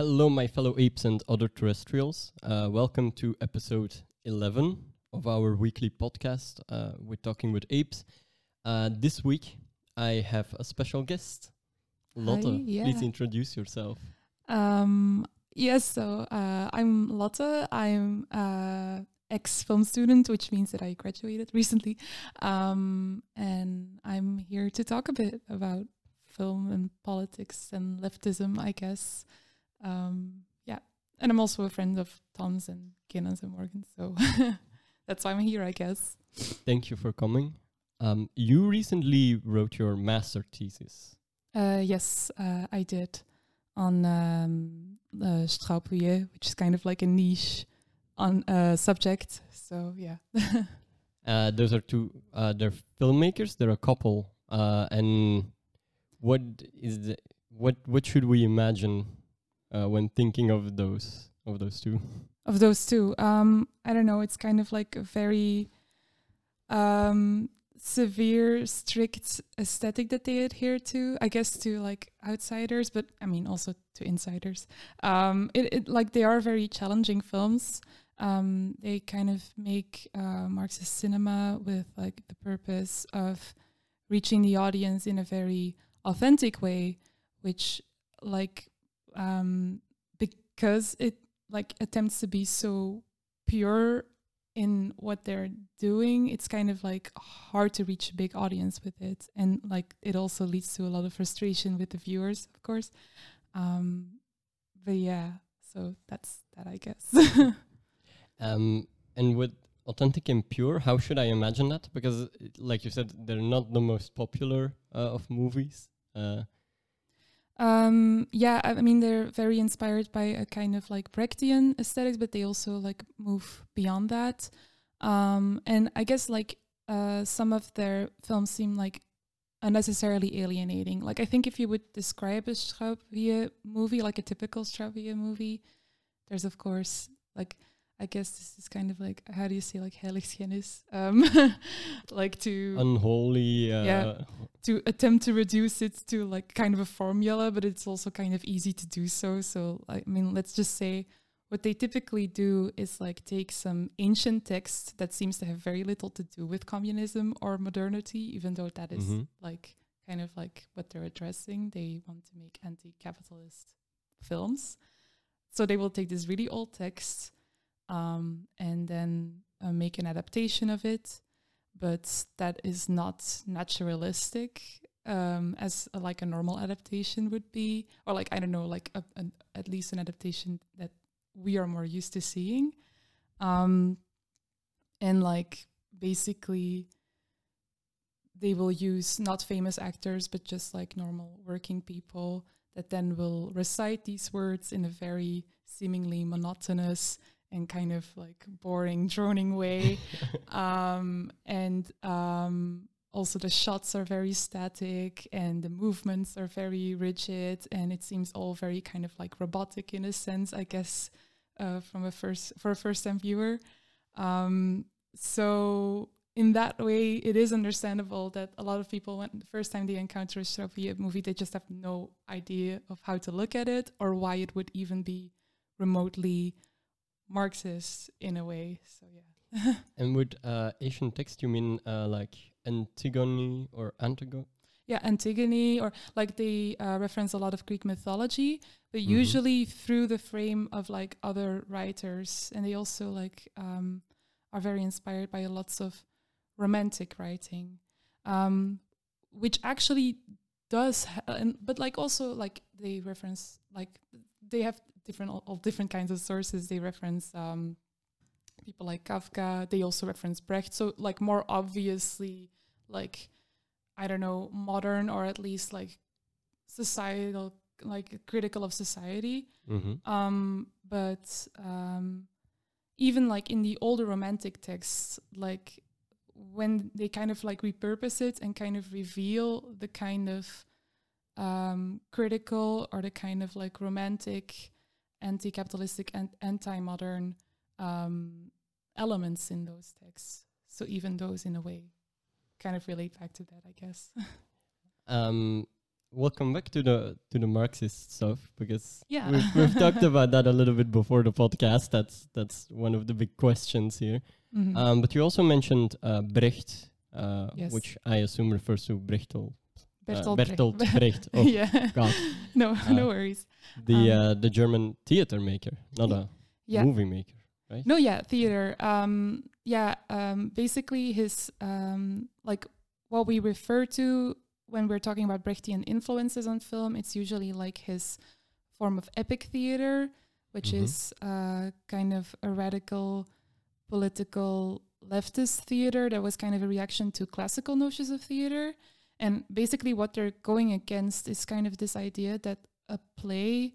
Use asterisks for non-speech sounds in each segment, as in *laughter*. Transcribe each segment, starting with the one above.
Hello, my fellow apes and other terrestrials. Uh, welcome to episode 11 of our weekly podcast. Uh, we're talking with apes. Uh, this week, I have a special guest. Lotte, Hi, please introduce yourself. Um, yes, so uh, I'm Lotte. I'm uh, ex film student, which means that I graduated recently. Um, and I'm here to talk a bit about film and politics and leftism, I guess. Um, yeah. And I'm also a friend of Tom's and Kinnan's and Morgan. So *laughs* that's why I'm here, I guess. Thank you for coming. Um, you recently wrote your master thesis. Uh, yes, uh, I did on um, uh, which is kind of like a niche on uh, subject. So yeah, *laughs* Uh, those are two. Uh, they're filmmakers. They're a couple. Uh, and what is the what? What should we imagine uh, when thinking of those of those two? of those two, um, I don't know. It's kind of like a very um, severe, strict aesthetic that they adhere to. I guess to like outsiders, but I mean also to insiders. Um, it, it like they are very challenging films. Um, they kind of make uh, Marxist cinema with like the purpose of reaching the audience in a very authentic way, which like um, because it like attempts to be so pure in what they're doing it's kind of like hard to reach a big audience with it and like it also leads to a lot of frustration with the viewers of course um but yeah so that's that i guess *laughs* Um, and with authentic and pure, how should I imagine that? Because, like you said, they're not the most popular uh, of movies. Uh, Um, yeah, I mean they're very inspired by a kind of like Brechtian aesthetics, but they also like move beyond that. Um, and I guess like uh, some of their films seem like unnecessarily alienating. Like I think if you would describe a Straubie movie, like a typical Straubie movie, there's of course like I guess this is kind of like how do you say like heiligschennis, um, *laughs* like to unholy. Uh, Yeah. to attempt to reduce it to like kind of a formula, but it's also kind of easy to do so. So, I mean, let's just say what they typically do is like take some ancient text that seems to have very little to do with communism or modernity, even though that is Mhm. like kind of like what they're addressing. They want to make anti capitalist films. So, they will take this really old text um, and then uh, make an adaptation of it. But that is not naturalistic um, as a, like a normal adaptation would be, or like I don't know, like a, an, at least an adaptation that we are more used to seeing, um, and like basically they will use not famous actors but just like normal working people that then will recite these words in a very seemingly monotonous and kind of like boring droning way. *laughs* Um, and um, also the shots are very static and the movements are very rigid and it seems all very kind of like robotic in a sense i guess uh, from a first for a first time viewer. Um, so in that way it is understandable that a lot of people when the first time they encounter a Straubie movie they just have no idea of how to look at it or why it would even be remotely marxist in a way so yeah *laughs* and with uh, Asian text, you mean uh, like Antigone or Antigone? yeah antigone or like they uh, reference a lot of greek mythology but Mhm. usually through the frame of like other writers and they also like um, are very inspired by lots of romantic writing um, which actually does and but like also like they reference like they have different all, all different kinds of sources they reference um, people like kafka they also reference brecht so like more obviously like I don't know, modern or at least like societal, like critical of society. Mm-hmm. Um, but um, even like in the older romantic texts, like when they kind of like repurpose it and kind of reveal the kind of um, critical or the kind of like romantic, anti-capitalistic and anti-modern um, elements in those texts. So even those, in a way, kind of relate back to that, I guess. *laughs* Um, welcome back to the to the Marxist stuff because Yeah. we've, we've *laughs* talked about that a little bit before the podcast. That's that's one of the big questions here. Mhm. Um, but you also mentioned uh, Brecht, uh, Yes. which I assume refers to Bertolt Bertolt uh, Brecht. Bertolt Brecht. *laughs* Oh yeah. God, No, Uh, no worries. the Um, uh, the German theater maker, not a Yeah. movie maker. Right? No, yeah, theater. Um, yeah, um, basically his um, like what we refer to when we're talking about Brechtian influences on film. It's usually like his form of epic theater, which Mhm. is uh, kind of a radical political leftist theater that was kind of a reaction to classical notions of theater. And basically, what they're going against is kind of this idea that a play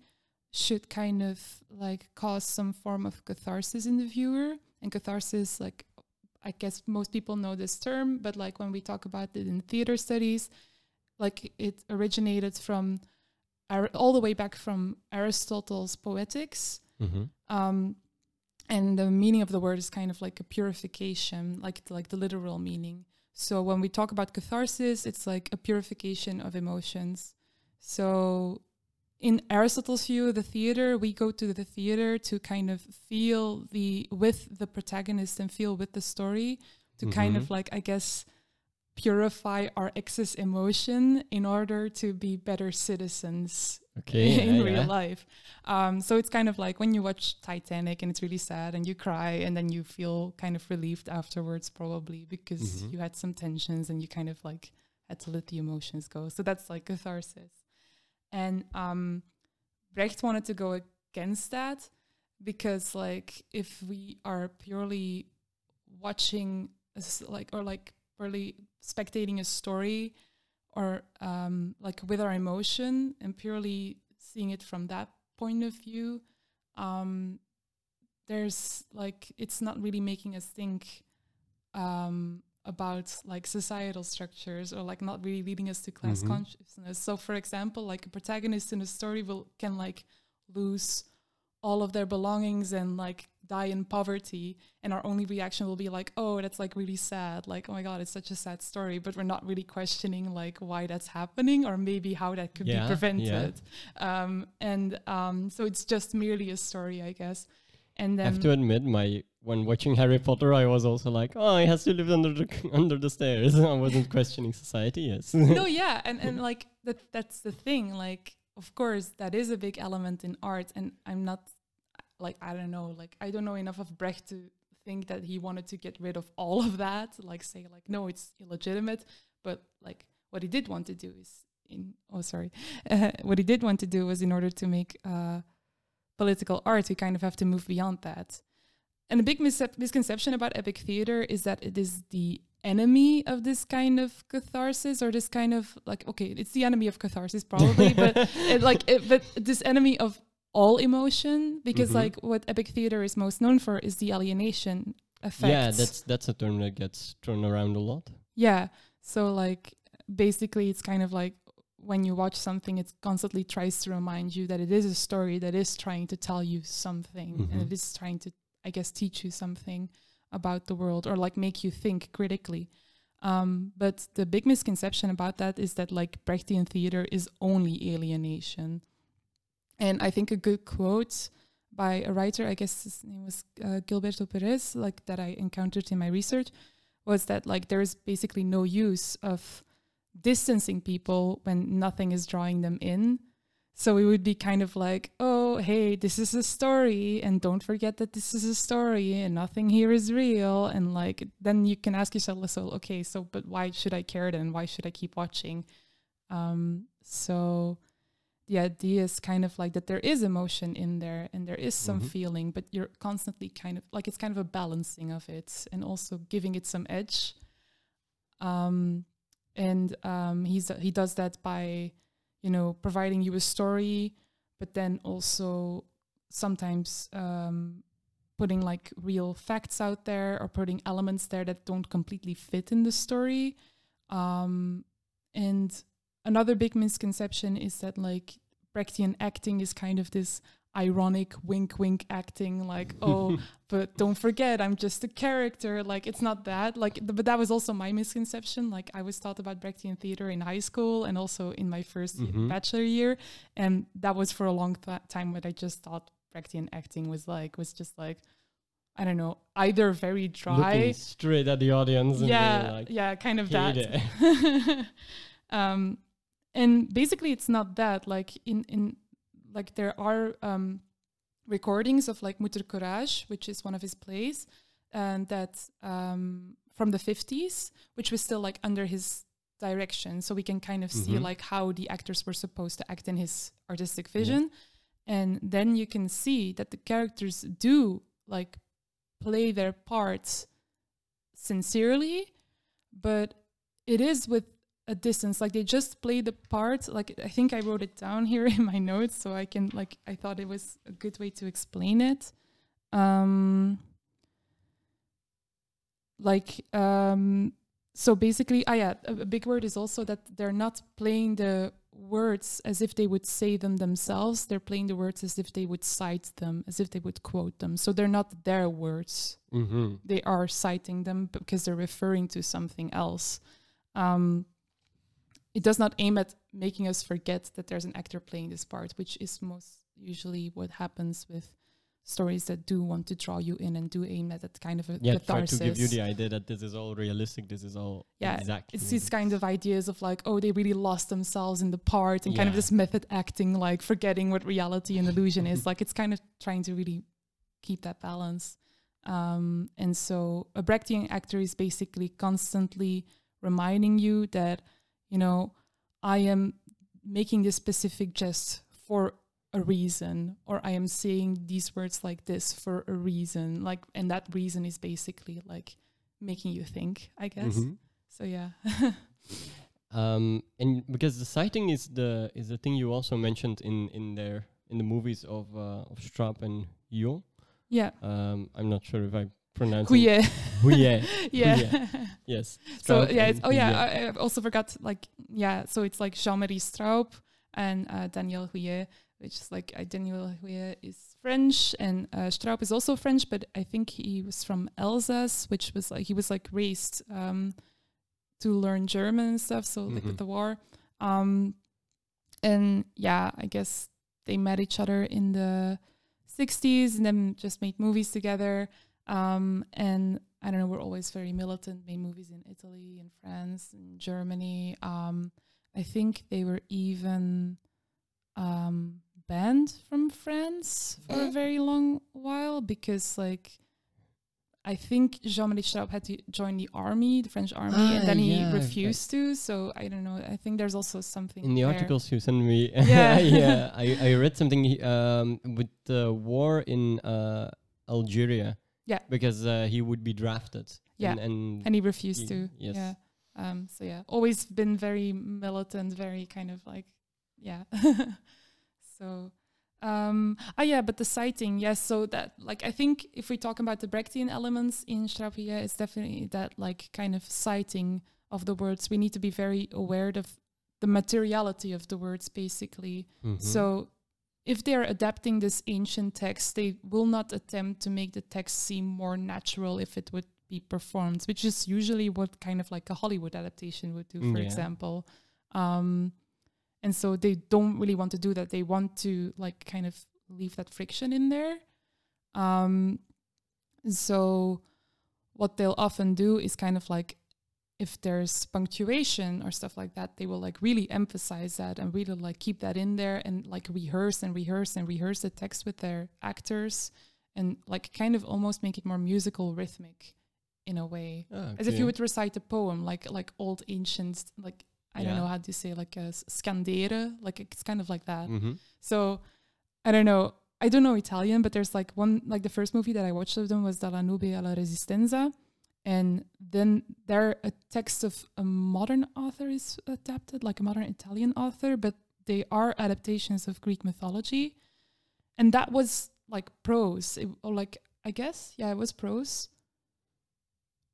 should kind of like cause some form of catharsis in the viewer. And catharsis, like, I guess most people know this term, but like when we talk about it in theater studies, like it originated from all the way back from Aristotle's Poetics. Mm-hmm. Um, and the meaning of the word is kind of like a purification, like like the literal meaning. So when we talk about catharsis, it's like a purification of emotions. So in Aristotle's view, the theater, we go to the theater to kind of feel the with the protagonist and feel with the story to kind of Mhm. like I guess purify our excess emotion in order to be better citizens Okay, *laughs* in yeah, real yeah. life. Um, so it's kind of like when you watch Titanic and it's really sad and you cry and then you feel kind of relieved afterwards, probably because Mhm. you had some tensions and you kind of like had to let the emotions go. So that's like catharsis. And um, Brecht wanted to go against that because, like, if we are purely watching, like, or like purely spectating a story or um, like with our emotion and purely seeing it from that point of view, um, there's like it's not really making us think um, about like societal structures or like not really leading us to class Mhm. consciousness. So, for example, like a protagonist in a story will can like lose all of their belongings and like die in poverty and our only reaction will be like oh that's like really sad like oh my god it's such a sad story but we're not really questioning like why that's happening or maybe how that could Yeah, be yeah. prevented um and um so it's just merely a story i guess and I have to admit, my when watching Harry Potter, I was also like, oh, he has to live under the *laughs* under the stairs. *laughs* I wasn't questioning society. Yes. *laughs* no yeah and and like that that's the thing like of course that is a big element in art and i'm not like i don't know like i don't know enough of brecht to think that he wanted to get rid of all of that like say like no it's illegitimate. But like what he did want to do is in oh sorry. Uh, *laughs* what he did want to do was in order to make uh political art we kind of have to move beyond that. And a big miscep- misconception about epic theater is that it is the enemy of this kind of catharsis or this kind of like okay it's the enemy of catharsis probably but *laughs* it, like it, but this enemy of all emotion because Mhm. like what epic theater is most known for is the alienation effect yeah, that's that's a term that gets thrown around a lot. yeah so like basically it's kind of like when you watch something it constantly tries to remind you that it is a story that is trying to tell you something and Mhm. it is trying to i guess teach you something about the world or like make you think critically um, but the big misconception about that is that like brechtian theater is only alienation and i think a good quote by a writer i guess his name was uh, gilberto perez like that i encountered in my research was that like there is basically no use of distancing people when nothing is drawing them in. So we would be kind of like, oh, hey, this is a story, and don't forget that this is a story, and nothing here is real. And like, then you can ask yourself, so okay, so but why should I care then? Why should I keep watching? Um, so the idea is kind of like that there is emotion in there and there is some Mhm. feeling, but you're constantly kind of like it's kind of a balancing of it and also giving it some edge. Um, and um, he's he does that by, you know, providing you a story, but then also sometimes um, putting like real facts out there or putting elements there that don't completely fit in the story. Um, and another big misconception is that like Brechtian acting is kind of this ironic wink wink acting like *laughs* oh but don't forget i'm just a character. Like it's not that. Like th- but that was also my misconception. Like i was taught about brechtian theater in high school and also in my 1st Mhm. bachelor year. And that was for a long th- time what i just thought brechtian acting was like was just like i don't know either very dry Looking straight at the audience. and yeah like, yeah kind of that. *laughs* um and basically it's not that like in in like there are um recordings of like Mutter Courage which is one of his plays and that um from the 50s which was still like under his direction. So we can kind of see Mhm. like how the actors were supposed to act in his artistic vision. And then you can see that the characters do like play their parts sincerely but it is with a distance. Like they just play the part. Like i think i wrote it down *laughs* here in my notes so i can like i thought it was a good way to explain it. Um like um so basically ah yeah a, a big word is also that they're not playing the words as if they would say them themselves. They're playing the words as if they would cite them as if they would quote them. So they're not their words. Mhm. they are citing them because they're referring to something else. Um, it does not aim at making us forget that there's an actor playing this part, which is most usually what happens with stories that do want to draw you in and do aim at that kind of a Yeah, try to give you the idea that this is all realistic. This is all Yeah, exactly. it's these kind of ideas of like, oh, they really lost themselves in the part and kind of this method acting, like forgetting what reality and illusion is. *laughs* Like it's kind of trying to really keep that balance. Um, and so a Brechtian actor is basically constantly reminding you that, you know, I am making this specific gest for a reason, or I am saying these words like this for a reason. Like, and that reason is basically like making you think, I guess. Mhm. So yeah. *laughs* Um, and because the citing is the is the thing you also mentioned in in there in the movies of uh, of Straub and Yo. yeah. Um, I'm not sure if I pronounce *laughs* yeah. Huillet. yeah. Huillet. Yes. so yeah, it's oh yeah, I, I also forgot like yeah, so it's like Jean-Marie Straub and uh, Danièle Huillet, which is like uh, Danièle Huillet is French and uh, Straub is also French, but I think he was from Alsace, which was like he was like raised um, to learn German and stuff. So like Mhm. with the war, um, and yeah, I guess they met each other in the 60s and then just made movies together. Um, and I don't know, we're always very militant, made movies in Italy and France and Germany. Um, I think they were even um, banned from France for a very long while because, like, I think Jean-Marie Straub had to join the army, the French army, Ah, and then he yeah, I've- refused to. So I don't know. I think there's also something in the there. articles you sent me, *laughs* Yeah. yeah, I, I read something um, with the war in uh, Algeria. Yeah. because uh, he would be drafted. Yeah, and, and, and he refused Ye- to. yes. Yeah. Um. So yeah, always been very militant, very kind of like, yeah. *laughs* so, um. Ah, yeah. But the citing, yes. So that, like, I think if we talk about the Brechtian elements in Strapia, it's definitely that like kind of citing of the words. We need to be very aware of the materiality of the words, basically. Mhm. So if they're adapting this ancient text, they will not attempt to make the text seem more natural if it would be performed, which is usually what kind of like a Hollywood adaptation would do, for Yeah. example. Um, and so they don't really want to do that. They want to like kind of leave that friction in there. Um, so what they'll often do is kind of like if there's punctuation or stuff like that, they will like really emphasize that and really like keep that in there and like rehearse and rehearse and rehearse the text with their actors and like kind of almost make it more musical rhythmic in a way Ah, as if you would recite a poem like like old ancient like I don't know how to say like a scandere like it's kind of like that Mhm. so I don't know. I don't know Italian, but there's like one like the first movie that I watched of them was Dalla Nube alla Resistenza. And then there a text of a modern author is adapted, like a modern Italian author, but they are adaptations of Greek mythology. And that was like prose. It, or like I guess, yeah, it was prose.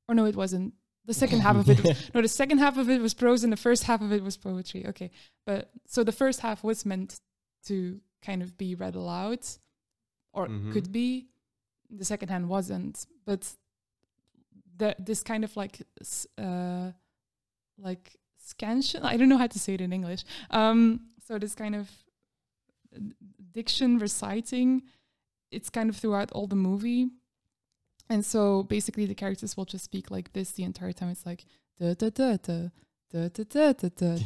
Or no, it wasn't. The second half of it was *laughs* no, the second half of it was prose and the first half of it was poetry. Okay. But so the first half was meant to kind of be read aloud or Mhm. could be. The second hand wasn't, but the this kind of like uh, like scansion. I don't know how to say it in English. Um, so this kind of diction reciting, it's kind of throughout all the movie. And so basically the characters will just speak like this the entire time. It's like da da da da da da da da da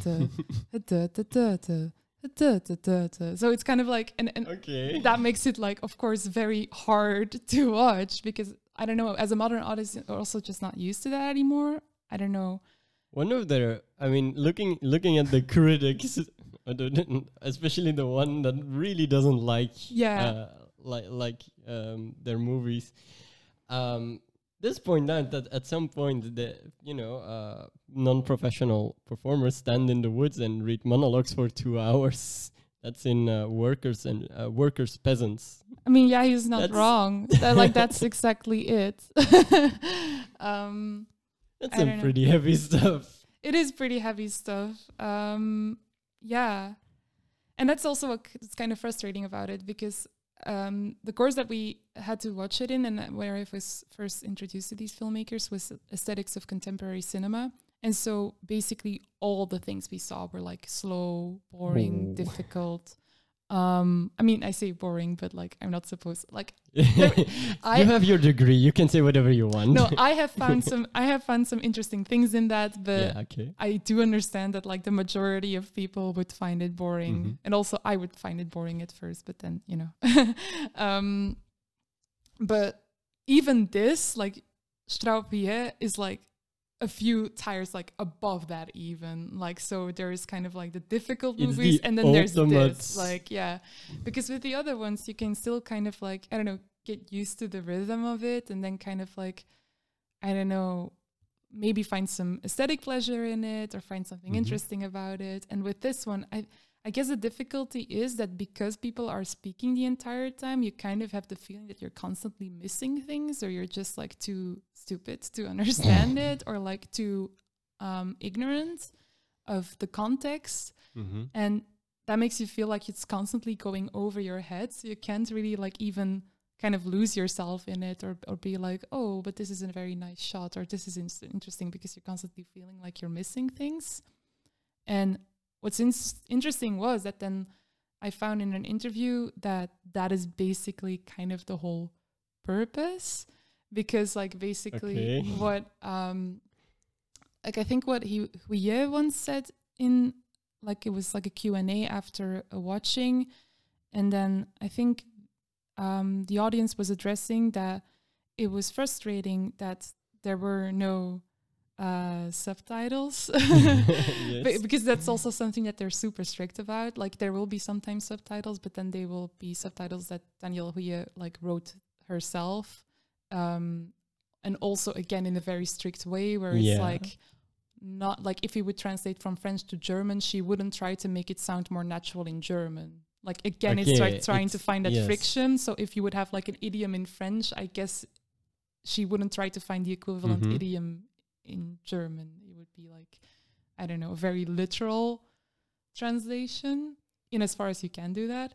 da da da da da da da da. So it's kind of like and, and okay. that makes it like of course very hard to watch because I don't know as a modern audience also just not used to that anymore. I don't know. One of the, I mean, looking looking at the *laughs* critics, especially the one that really doesn't like, Yeah. uh, like like um, their movies. Um, this point out that at some point the you know uh, non-professional performers stand in the woods and read monologues for two *laughs* hours. That's in uh, workers and uh, workers peasants. I mean, yeah, he's not That's- wrong. *laughs* that, like that's exactly it. *laughs* um That's I some don't know. pretty heavy stuff. it is pretty heavy stuff. Um, yeah, and that's also what c- it's kind of frustrating about it because um, the course that we had to watch it in and where I was first introduced to these filmmakers was aesthetics of contemporary cinema. And so basically all the things we saw were like slow, boring, Ooh. difficult. Um, I mean, I say boring, but like I'm not supposed like *laughs* you I have your degree. You can say whatever you want. no, *laughs* I have found some I have found some interesting things in that, but yeah. Okay. I do understand that like the majority of people would find it boring, Mhm. and also I would find it boring at first, but then you know, *laughs* um, but even this like Straubie is like a few tires like above that even. Like so there is kind of like the difficult It's movies the and then there's this. like yeah. Because with the other ones you can still kind of like i don't know get used to the rhythm of it and then kind of like i don't know maybe find some aesthetic pleasure in it or find something Mhm. interesting about it. And with this one i i guess the difficulty is that because people are speaking the entire time you kind of have the feeling that you're constantly missing things or you're just like too stupid to *laughs* understand it or like too um, ignorant of the context Mm-hmm. and that makes you feel like it's constantly going over your head so you can't really like even kind of lose yourself in it or, or be like oh but this is a very nice shot or this is in- interesting because you're constantly feeling like you're missing things and what's in- interesting was that then i found in an interview that that is basically kind of the whole purpose because like basically Okay. *laughs* what um like i think what he Huillet once said in like it was like a Q&A after a watching and then I think um, the audience was addressing that it was frustrating that there were no uh, subtitles *laughs* *laughs* Yes. Because that's also something that they're super strict about like there will be sometimes subtitles but then they will be subtitles that Danièle Huillet like wrote herself um, and also again in a very strict way where Yeah. it's like not like if you would translate from French to German, she wouldn't try to make it sound more natural in German. Like again, it's like Okay, trying to find that yes. friction. So if you would have like an idiom in French, I guess she wouldn't try to find the equivalent Mhm. idiom in German. It would be like I don't know, a very literal translation in as far as you can do that.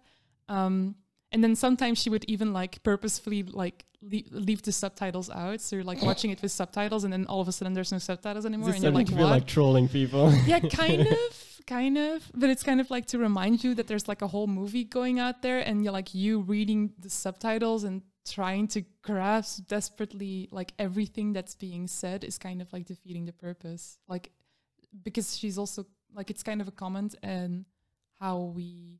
Um, and then sometimes she would even like purposefully like le- leave the subtitles out. So you're like watching it with subtitles, and then all of a sudden there's no subtitles anymore, and you're like, to feel what? like trolling people? *laughs* yeah, kind *laughs* of, kind of. But it's kind of like to remind you that there's like a whole movie going out there, and you're like you reading the subtitles and trying to grasp desperately like everything that's being said is kind of like defeating the purpose. Like because she's also like it's kind of a comment and how we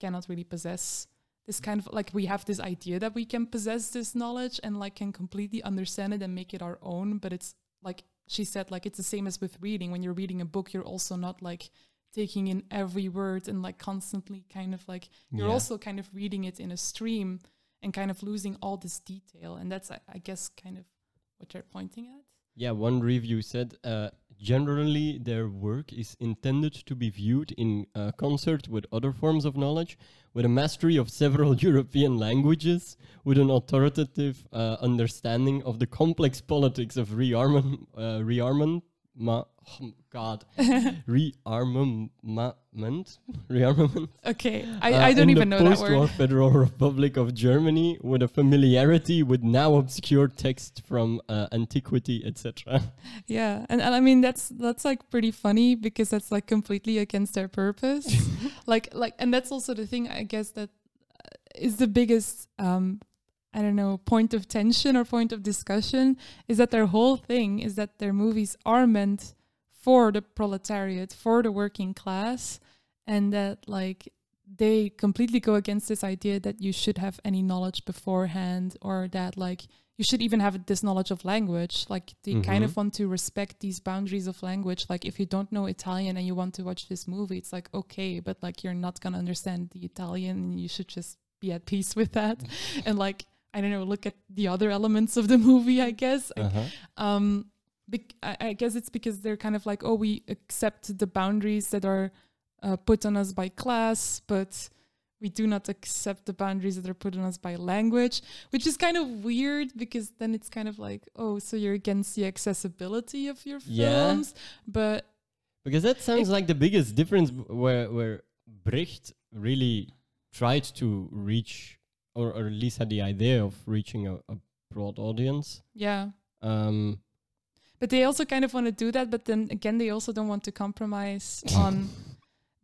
cannot really possess this kind of like we have this idea that we can possess this knowledge and like can completely understand it and make it our own but it's like she said like it's the same as with reading when you're reading a book you're also not like taking in every word and like constantly kind of like you're Yeah. also kind of reading it in a stream and kind of losing all this detail. And that's I, I guess kind of what they're pointing at. Yeah, one review said uh, generally their work is intended to be viewed in uh, concert with other forms of knowledge, with a mastery of several *laughs* European languages, with an authoritative uh, understanding of the complex politics of rearmament, uh, rearmament ma- oh God rearmament rearmament Okay, I, uh, I don't even know that post-war word. Federal Republic of Germany with a familiarity with now obscure text from uh, antiquity, etc. Yeah, and, and I mean that's that's like pretty funny because that's like completely against their purpose. *laughs* like like, and that's also the thing I guess that uh, the biggest um I don't know point of tension or point of discussion is that their whole thing is that their movies are meant for the proletariat, for the working class, and that like they completely go against this idea that you should have any knowledge beforehand or that like you should even have this knowledge of language. Like they kind of Mhm. want to respect these boundaries of language. Like if you don't know italian and you want to watch this movie it's like okay but like you're not going to understand the italian and you should just be at peace with that. *laughs* And like i don't know look at the other elements of the *laughs* movie i guess I Uh-huh. um bec- I, I guess it's because they're kind of like oh we accept the boundaries that are uh, put on us by class but we do not accept the boundaries that are put on us by language which is kind of weird because then it's kind of like oh so you're against the accessibility of your Yeah. films but Because that sounds like the biggest difference where where Brecht really tried to reach, or, or at least had the idea of reaching a, a broad audience. yeah Um, but they also kind of want to do that but then again they also don't want to compromise *laughs* on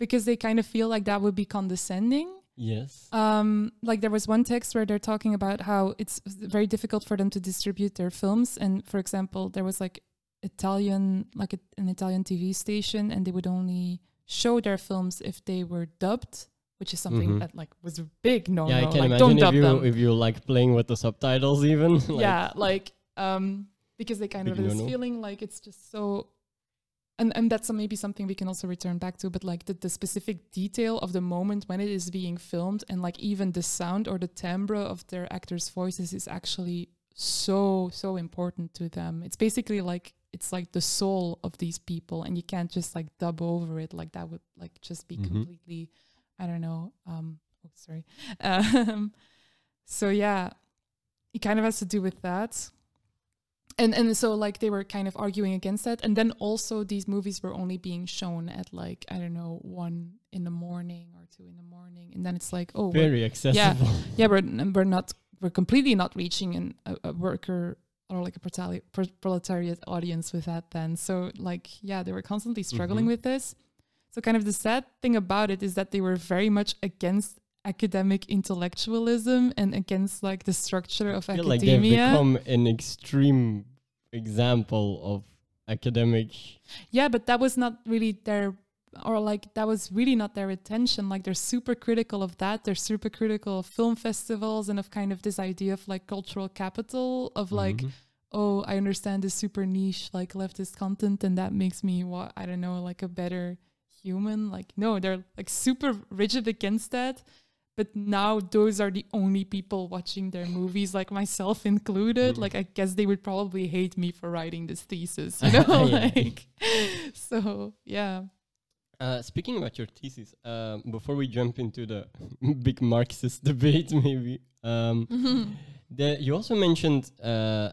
because they kind of feel like that would be condescending yes. Um, like there was one text where they're talking about how it's very difficult for them to distribute their films. And for example, there was like Italian, like a, an Italian TV station, and they would only show their films if they were dubbed, which is something Mhm. that like was a big no yeah, I can Like imagine don't if dub you them. if you like playing with the subtitles even. *laughs* like, yeah, like um, because they kind of have this no-no. feeling like it's just so. And, and that's maybe something we can also return back to, but like the, the specific detail of the moment when it is being filmed, and like even the sound or the timbre of their actors' voices is actually so so important to them. It's basically like it's like the soul of these people, and you can't just like dub over it. Like that would like just be Mhm. completely, I don't know. Um, oh, sorry. *laughs* Um, so yeah, it kind of has to do with that and and so like they were kind of arguing against that and then also these movies were only being shown at like i don't know one in the morning or two in the morning and then it's like oh very accessible. yeah yeah. we're, we're not we're completely not reaching an, a, a worker or like a protali- pro- proletariat audience with that then so like yeah they were constantly struggling Mhm. with this so kind of the sad thing about it is that they were very much against academic intellectualism and against like the structure of feel like they've academia become an extreme example of academic. Yeah, but that was not really their or like that was really not their intention. Like they're super critical of that. They're super critical of film festivals and of kind of this idea of like cultural capital of like, Mhm. oh, I understand this super niche like leftist content and that makes me what I don't know, like a better human. Like no, they're like super rigid against that. But now those are the only people watching their movies, like myself included. Mhm. Like I guess they would probably hate me for writing this thesis, *laughs* you know? Yeah. like so yeah. Uh, speaking about your thesis, um, before we jump into the *laughs* big Marxist debate, *laughs* maybe um, the, you also mentioned uh,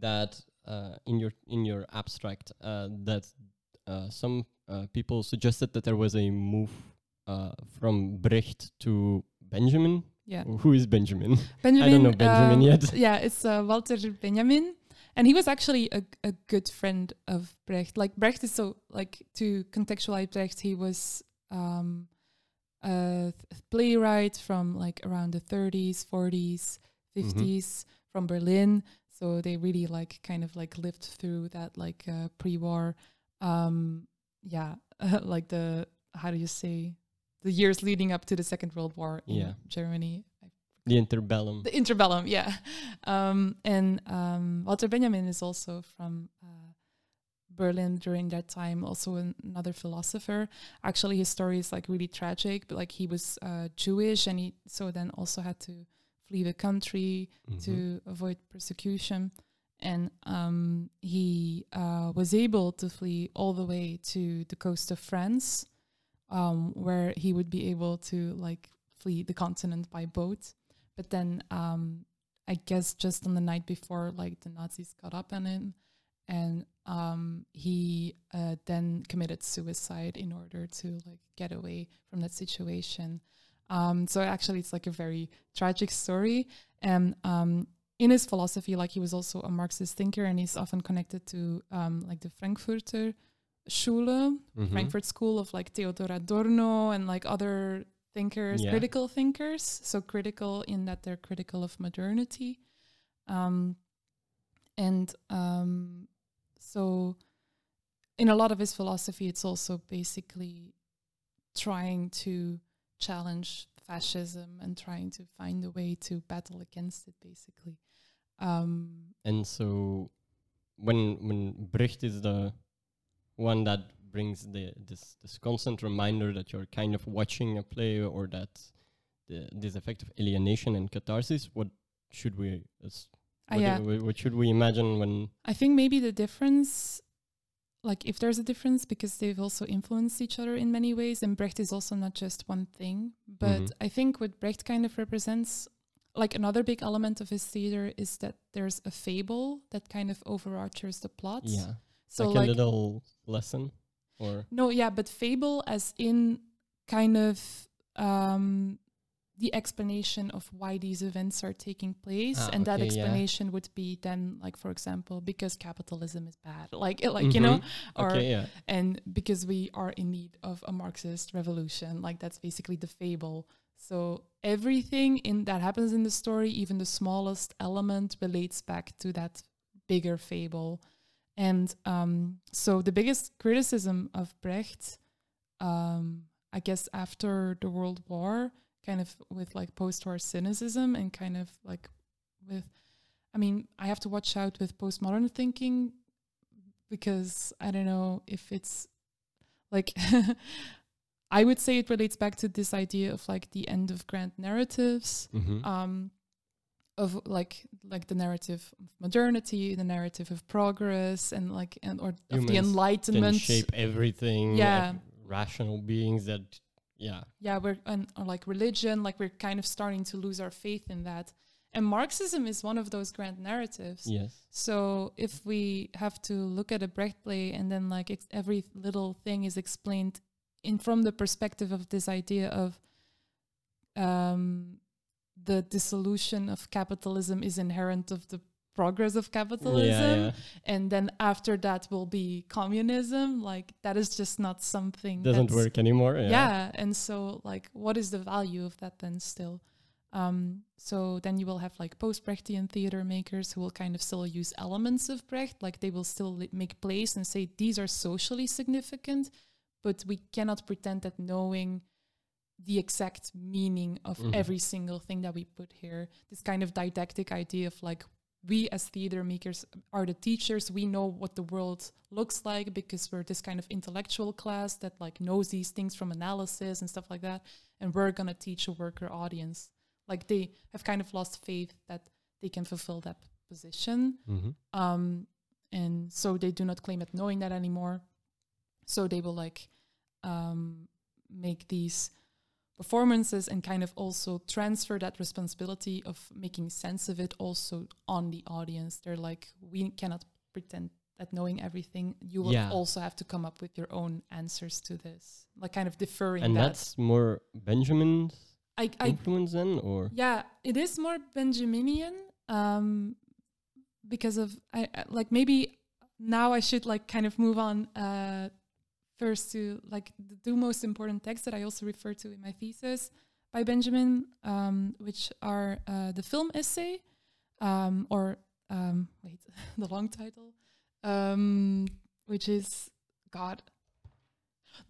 that uh, in your in your abstract uh, that uh, some uh, people suggested that there was a move uh, from Brecht to Benjamin. Yeah. Who is Benjamin? Benjamin. *laughs* I don't know Benjamin um, yet. *laughs* Yeah, it's uh, Walter Benjamin, and he was actually a, a good friend of Brecht. Like Brecht is so like to contextualize Brecht, he was um, a playwright from like around the 30s, 40s, 50s from Berlin. So they really like kind of like lived through that like uh, pre-war, um, yeah, *laughs* like the how do you say the years leading up to the Second World War in Yeah. Germany. The interbellum. the interbellum, *laughs* yeah. Um, and um, Walter Benjamin is also from uh, Berlin during that time, also an, another philosopher. Actually, his story is like really tragic, but like he was uh, Jewish and he so then also had to flee the country Mhm. to avoid persecution. And um, he uh, was able to flee all the way to the coast of France, um, where he would be able to like flee the continent by boat. But then um, I guess just on the night before, like the Nazis got up on him, and um, he uh, then committed suicide in order to like get away from that situation. Um, so actually, it's like a very tragic story. And um, in his philosophy, like he was also a Marxist thinker, and he's often connected to um, like the Frankfurter Schule, Mhm. Frankfurt School of like Theodor Adorno and like other thinkers, Yeah. critical thinkers. So critical in that they're critical of modernity. Um, and um, so in a lot of his philosophy, it's also basically trying to challenge fascism and trying to find a way to battle against it, basically. Um, And so, when when Brecht is the one that brings the this this constant reminder that you're kind of watching a play or that the, this effect of alienation and catharsis, what should we as uh, yeah, do we- what should we imagine when I think maybe the difference, like if there's a difference, because they've also influenced each other in many ways, and Brecht is also not just one thing. But Mhm. I think what Brecht kind of represents, like another big element of his theater, is that there's a fable that kind of overarches the plot. yeah So like, like, a little lesson or no, yeah, but fable as in kind of um, the explanation of why these events are taking place, Ah, and that okay, yeah. explanation would be then, like for example, because capitalism is bad, *laughs* like like you know, Mhm. or okay yeah and because we are in need of a Marxist revolution, like that's basically the fable. So everything in that happens in the story, even the smallest element, relates back to that bigger fable. And um, so the biggest criticism of Brecht, um, I guess, after the World War, kind of with like post-war cynicism and kind of like with, I mean, I have to watch out with postmodern thinking because I don't know if it's like *laughs* I would say it relates back to this idea of like the end of grand narratives Mhm. um of like like the narrative of modernity the narrative of progress and like and or of the Humans can enlightenment shape everything Yeah. like rational beings that yeah. Yeah we're and or like religion like we're kind of starting to lose our faith in that. And marxism is one of those grand narratives. Yes. So if we have to look at a Brecht play and then like ex- every little thing is explained in from the perspective of this idea of um, the dissolution of capitalism is inherent of the progress of capitalism, yeah, and then after that will be communism. Like that is just not something doesn't work anymore yeah, yeah. and so like what is the value of that then still? Um so then you will have like post-brechtian theater makers who will kind of still use elements of brecht. Like they will still make plays and say these are socially significant but we cannot pretend that knowing the exact meaning of Mhm. every single thing that we put here this kind of didactic idea of like we as theater makers are the teachers. We know what the world looks like because we're this kind of intellectual class that like knows these things from analysis and stuff like that. And we're going to teach a worker audience. Like they have kind of lost faith that they can fulfill that position. Mhm. um and so they do not claim at knowing that anymore. So they will like um make these performances and kind of also transfer that responsibility of making sense of it also on the audience. They're like we cannot pretend at knowing everything you will Yeah. also have to come up with your own answers to this. Like kind of deferring and that. that's more benjamin's I, I influence then or? Yeah, it is more Benjaminian um, because of I I- like maybe now I should like kind of move on uh, first to like the two most important texts that I also refer to in my thesis by Benjamin, um, which are uh, the film essay um, or um, *laughs* wait the long title, um, which is God.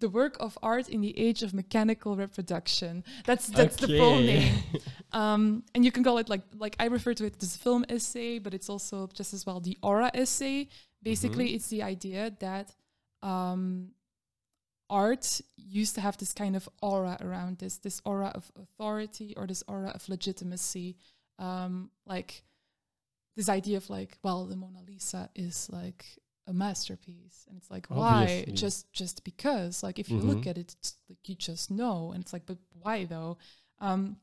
The work of art in the age of mechanical reproduction. That's that's the full name *laughs* um, and you can call it like like I refer to it as film essay, but it's also just as well the aura essay. Basically, it's the idea that um, art used to have this kind of aura around this, this aura of authority or this aura of legitimacy, um, like this idea of like, well, the Mona Lisa is like a masterpiece, and it's like why just just because like if you look Mhm. at it, it's like you just know, and it's like but why though? Um,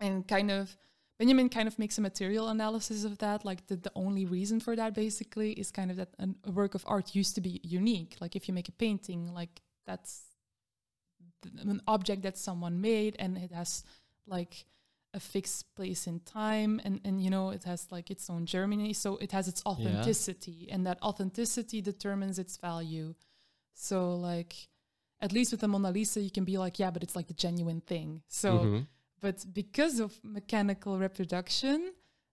and kind of Benjamin kind of makes a material analysis of that. Like the, the only reason for that basically is kind of that an, a work of art used to be unique. Like if you make a painting, like that's th- an object that someone made and it has like a fixed place in time and and you know it has like its own germany so it has its authenticity and that authenticity determines its value so like at least with the mona lisa you can be like yeah but it's like the genuine thing so Mhm. but because of mechanical reproduction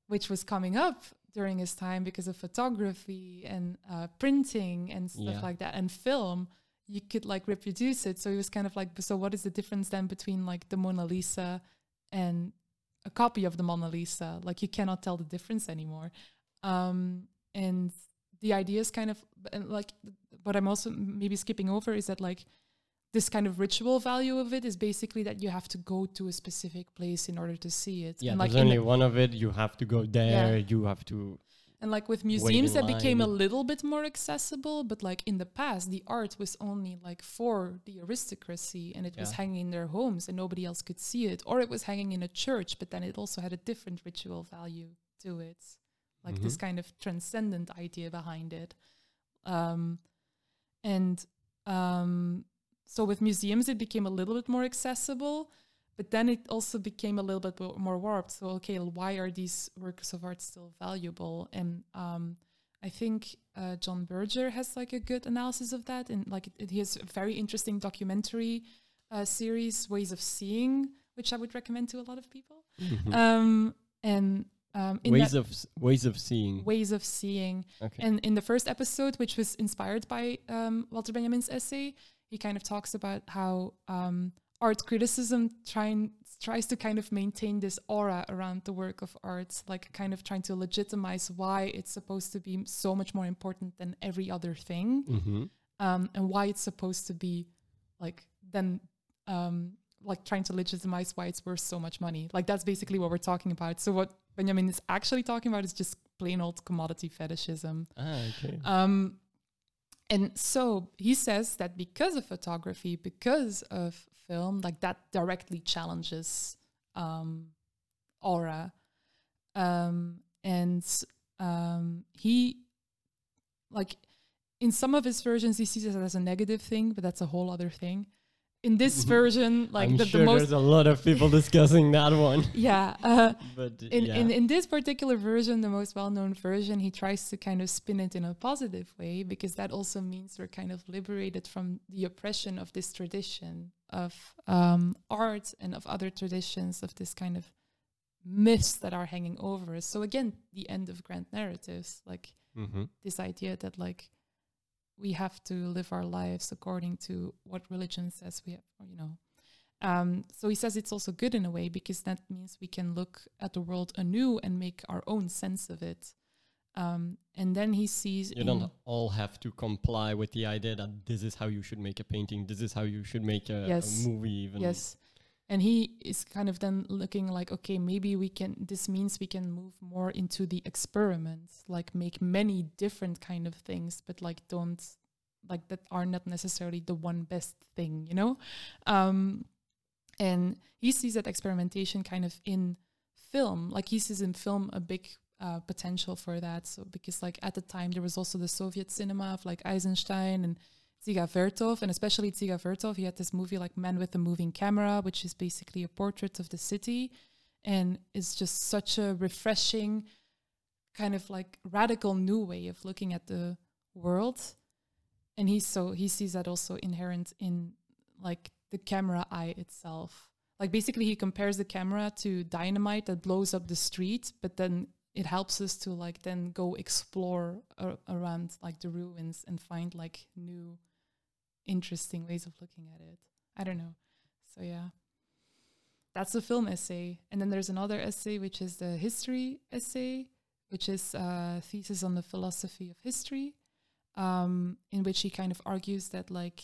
which was coming up during his time because of photography and uh, printing and stuff Yeah. like that and film you could like reproduce it so he was kind of like so what is the difference then between like the mona lisa and a copy of the mona lisa like you cannot tell the difference anymore um and the idea is kind of and like what i'm also maybe skipping over is that like this kind of ritual value of it is basically that you have to go to a specific place in order to see it Yeah, and like there's only the- one of it. You have to go there. You have to. And like with museums, that became a little bit more accessible. But like in the past, the art was only like for the aristocracy and it was hanging in their homes and nobody else could see it. Or it was hanging in a church, but then it also had a different ritual value to it. Like this Mhm. kind of transcendent idea behind it. Um, and um, so with museums, it became a little bit more accessible. But then it also became a little bit more warped. So, okay, why are these works of art still valuable? And um, I think uh, John Berger has like a good analysis of that, and like he has a very interesting documentary uh, series, Ways of Seeing, which I would recommend to a lot of people. Mhm. Um, and um, in ways of ways of seeing. Ways of Seeing, okay. and in the first episode, which was inspired by um, Walter Benjamin's essay, he kind of talks about how um, art criticism trying tries to kind of maintain this aura around the work of art, like kind of trying to legitimize why it's supposed to be so much more important than every other thing, hmm um, and why it's supposed to be like then um, like trying to legitimize why it's worth so much money. Like that's basically what we're talking about. So what Benjamin is actually talking about is just plain old commodity fetishism. Ah, okay. Um, and so he says that because of photography, because of film, like that directly challenges um, aura. Um, and um, he, like, in some of his versions, he sees it as a negative thing, but that's a whole other thing. In this *laughs* version, like I'm the, sure the most, there's a lot of people discussing that one. *laughs* yeah, uh, *laughs* But uh, in, yeah. in in this particular version, the most well-known version, he tries to kind of spin it in a positive way because that also means we're kind of liberated from the oppression of this tradition of um, art and of other traditions of this kind of myths that are hanging over us. So again, the end of grand narratives, like Mhm. this idea that like we have to live our lives according to what religion says we have, you know. Um, so he says it's also good in a way because that means we can look at the world anew and make our own sense of it. Um, and then he sees You don't all have to comply with the idea that this is how you should make a painting. This is how you should make a, Yes. a movie. Even Yes. And he is kind of then looking like, okay, maybe we can, this means we can move more into the experiment, like make many different kind of things, but like don't, like that are not necessarily the one best thing, you know? Um, and he sees that experimentation kind of in film, like he sees in film a big uh, potential for that. So, because like at the time there was also the Soviet cinema of like Eisenstein and Dziga Vertov, and especially Dziga Vertov, he had this movie like Man with a Moving Camera, which is basically a portrait of the city, and it's just such a refreshing, kind of like radical new way of looking at the world. And he's so he sees that also inherent in like the camera eye itself. Like basically, he compares the camera to dynamite that blows up the street, but then it helps us to like then go explore ar- around like the ruins and find like new interesting ways of looking at it. I don't know. So yeah. That's the film essay. And then there's another essay which is the history essay, which is a thesis on the philosophy of history, um, in which he kind of argues that like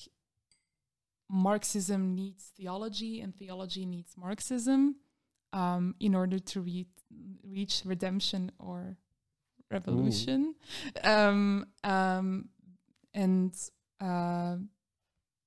Marxism needs theology and theology needs Marxism um, in order to re- reach redemption or revolution. Um, um, and uh,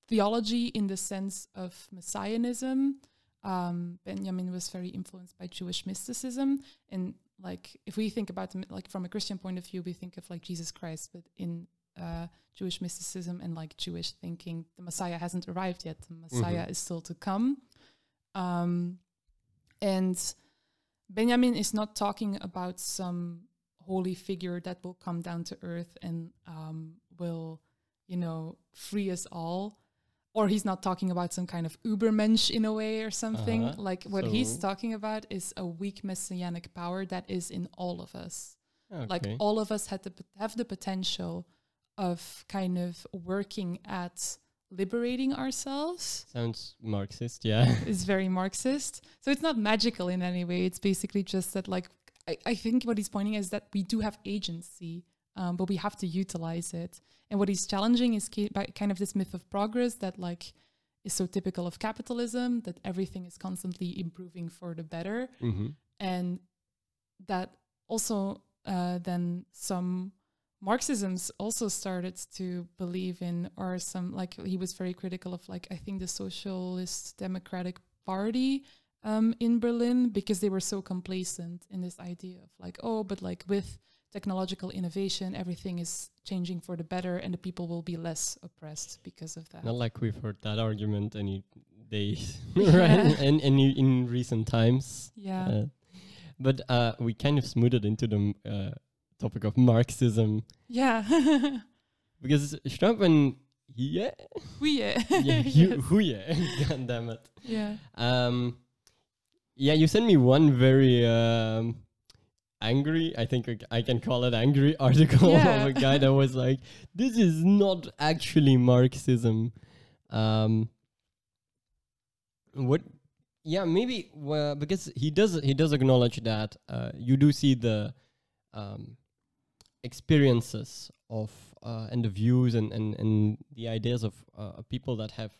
theology in the sense of messianism um, Benjamin was very influenced by Jewish mysticism, and like if we think about them like from a Christian point of view, we think of like Jesus Christ, but in uh, Jewish mysticism and like Jewish thinking, the Messiah hasn't arrived yet. The Messiah Mhm. is still to come. Um, and Benjamin is not talking about some holy figure that will come down to earth and um, will, you know, free us all. Or he's not talking about some kind of Ubermensch in a way or something. Uh-huh. Like what he's talking about is a weak messianic power that is in all of us like all of us had the have the potential of kind of working at liberating ourselves. Sounds Marxist, yeah. *laughs* it's very marxist. So it's not magical in any way. It's basically just that like i, I think what he's pointing is that we do have agency um, but we have to utilize it. And what he's challenging is kind of this myth of progress that like is so typical of capitalism that everything is constantly improving for the better. Hmm and that also uh, then some Marxisms also started to believe in, or some like he was very critical of, like I think the Socialist Democratic Party um, in Berlin because they were so complacent in this idea of like, oh, but like with technological innovation, everything is changing for the better, and the people will be less oppressed because of that. Not like we've heard that argument any days, *laughs* Yeah. right? And any in recent times. yeah, Uh, but uh, we kind of smoothed into the uh, topic of Marxism yeah, *laughs* because Schnappen, yeah, we yeah, yeah, you, who yeah, god damn it. yeah. Um, yeah, you sent me one very um, angry, I think I can call it angry *laughs* article Yeah. of a guy that was like, "This is not actually Marxism." Um, what? Yeah, maybe well, because he does he does acknowledge that uh, you do see the um, experiences of uh, and the views and, and, and the ideas of uh, people that have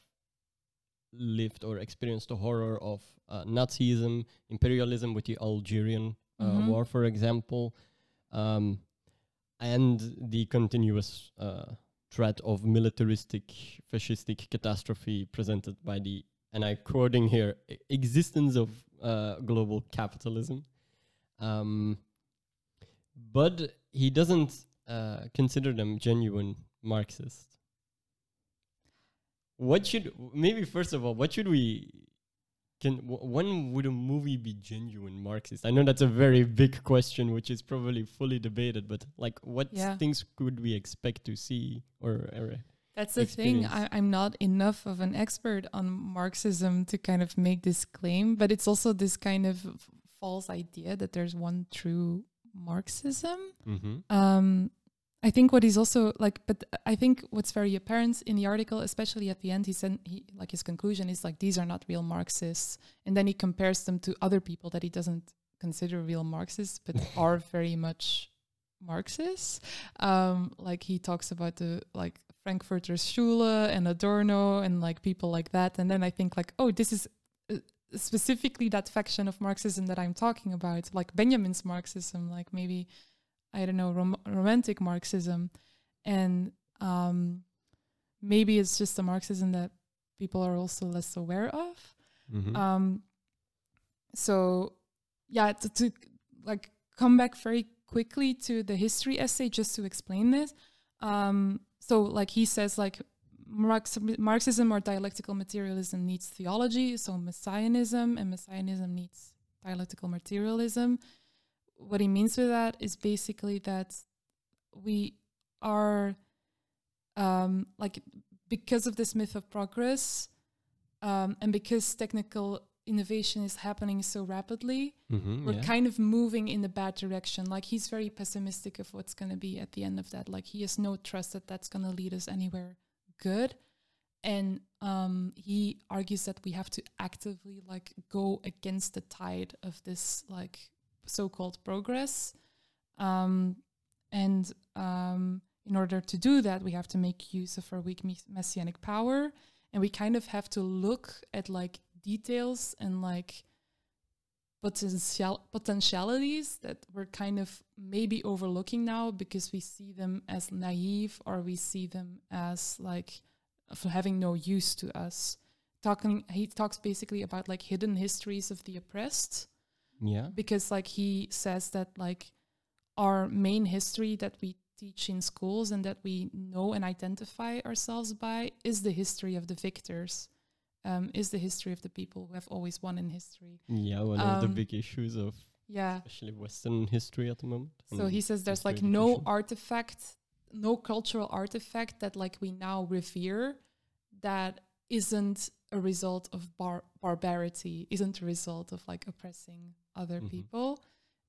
lived or experienced the horror of uh, Nazism, imperialism with the Algerian uh, Mhm. war, for example, um, and the continuous uh, threat of militaristic, fascistic catastrophe presented by the, and I'm quoting here, "e- existence of uh, global capitalism. Um, but he doesn't uh, consider them genuine Marxists. What should maybe first of all, what should we can w- when would a movie be genuine Marxist? I know that's a very big question, which is probably fully debated. But like, what Yeah. things could we expect to see or? or That's the thing. experience. I, I'm not enough of an expert on Marxism to kind of make this claim, but it's also this kind of false idea that there's one true Marxism. mm-hmm. Um, I think what he's also like, but I think what's very apparent in the article, especially at the end, he said he like his conclusion is like these are not real Marxists, and then he compares them to other people that he doesn't consider real Marxists, but *laughs* are very much Marxists. Um, like he talks about the like Frankfurter Schule and Adorno and like people like that, and then I think like, oh, this is uh, specifically that faction of Marxism that I'm talking about, like Benjamin's Marxism, like maybe I don't know rom- romantic Marxism, and um, maybe it's just a Marxism that people are also less aware of. Mm-hmm. Um, so yeah, to, to like come back very quickly to the history essay just to explain this. Um, so like he says like Marxism or dialectical materialism needs theology, so messianism and messianism needs dialectical materialism. What he means with that is basically that we are um, like because of this myth of progress um, and because technical innovation is happening so rapidly, mm-hmm. we're yeah. kind of moving in the bad direction. Like he's very pessimistic of what's going to be at the end of that. Like he has no trust that that's going to lead us anywhere good. And um, he argues that we have to actively like go against the tide of this like so-called progress. Um, and um, in order to do that, we have to make use of our weak messianic power, and we kind of have to look at like details and like potential potentialities that we're kind of maybe overlooking now because we see them as naive or we see them as like having no use to us. Talking he talks basically about like hidden histories of the oppressed. Yeah. because like he says that like our main history that we teach in schools and that we know and identify ourselves by is the history of the victors um, is the history of the people who have always won in history Yeah, one of the Um, big issues of yeah especially Western history at the moment. so he says there's like no education. artifact no cultural artifact that like we now revere that isn't a result of bar- barbarity isn't a result of like oppressing other Mhm. people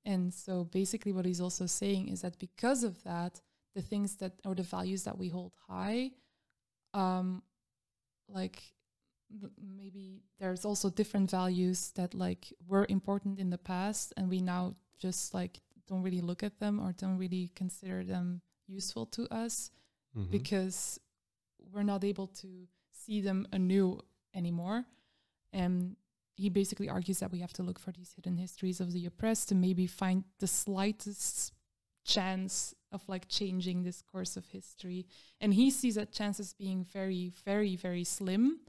and so basically what he's also saying is that because of that the things that or the values that we hold high um like maybe there's also different values that like were important in the past and we now just like don't really look at them or don't really consider them useful to us Mhm. because we're not able to see them anew anymore. And he basically argues that we have to look for these hidden histories of the oppressed to maybe find the slightest chance of like changing this course of history. And he sees that chance as being very, very, very slim,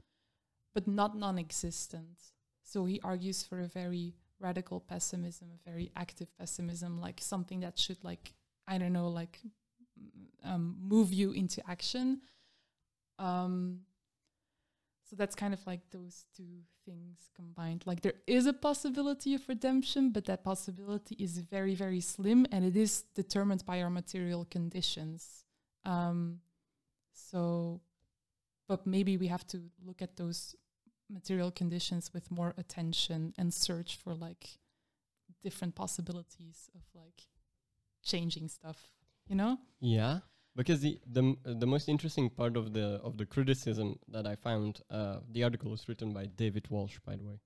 but not non existent. So he argues for a very radical pessimism, a very active pessimism, like something that should like, I don't know, like um, move you into action. Um, so that's kind of like those two things combined. Like there is a possibility of redemption, but that possibility is very, very slim and it is determined by our material conditions. Um, so, but maybe we have to look at those material conditions with more attention and search for like different possibilities of like changing stuff, you know? Yeah, because the the the most interesting part of the of the criticism that I found, uh, the article was written by David Walsh, by the way.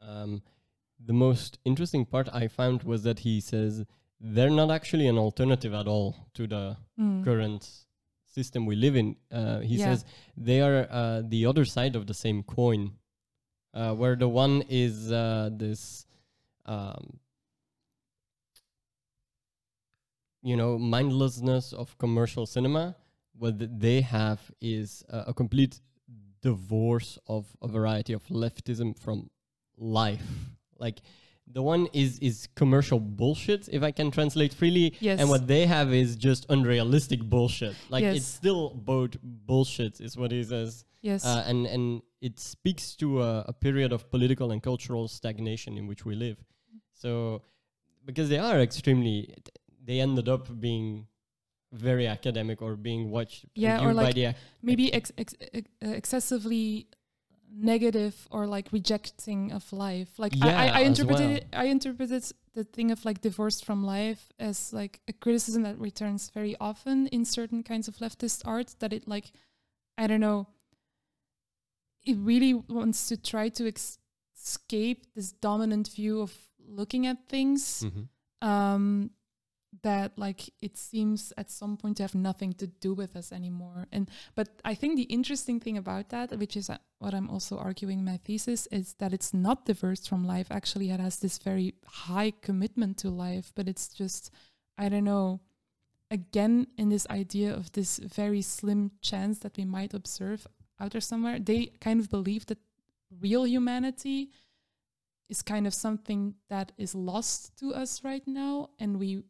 Um, the most interesting part I found was that he says they're not actually an alternative at all to the Mm. current system we live in. Uh, he Yeah. says they are uh, the other side of the same coin, uh, where the one is uh, this, um, you know, mindlessness of commercial cinema. What they have is uh, a complete divorce of a variety of leftism from life. Like the one is is commercial bullshit, if I can translate freely, Yes. and what they have is just unrealistic bullshit. Like it's still both bullshit, is what he says, yes. uh, and and it speaks to a, a period of political and cultural stagnation in which we live. So, because they are extremely, they ended up being very academic or being watched Yeah, or like ac- maybe ex- ex- ex- uh, excessively negative or like rejecting of life like I, I, I interpreted well. it, i interpreted the thing of like divorced from life as like a criticism that returns very often in certain kinds of leftist art that it like i don't know it really wants to try to escape this dominant view of looking at things Mhm. um that like it seems at some point to have nothing to do with us anymore. And but i think the interesting thing about that which is uh, what i'm also arguing in my thesis is that it's not diverse from life. Actually it has this very high commitment to life but it's just i don't know again in this idea of this very slim chance that we might observe out there somewhere they kind of believe that real humanity is kind of something that is lost to us right now and we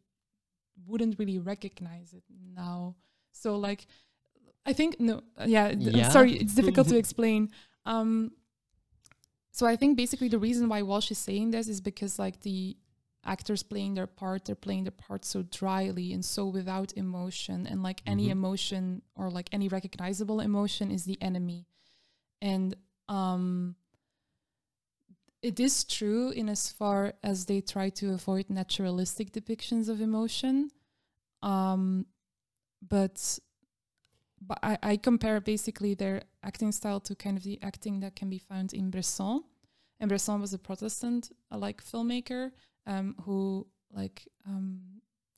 wouldn't really recognize it now so like i think no uh, yeah, th- Yeah. sorry it's difficult to *laughs* explain um so i think basically the reason why walsh is saying this is because like the actors playing their part they're playing their part so dryly and so without emotion and like any Mhm. emotion or like any recognizable emotion is the enemy and um it is true in as far as they try to avoid naturalistic depictions of emotion um but but I, I compare basically their acting style to kind of the acting that can be found in Bresson. And Bresson was a Protestant like filmmaker um, who like um,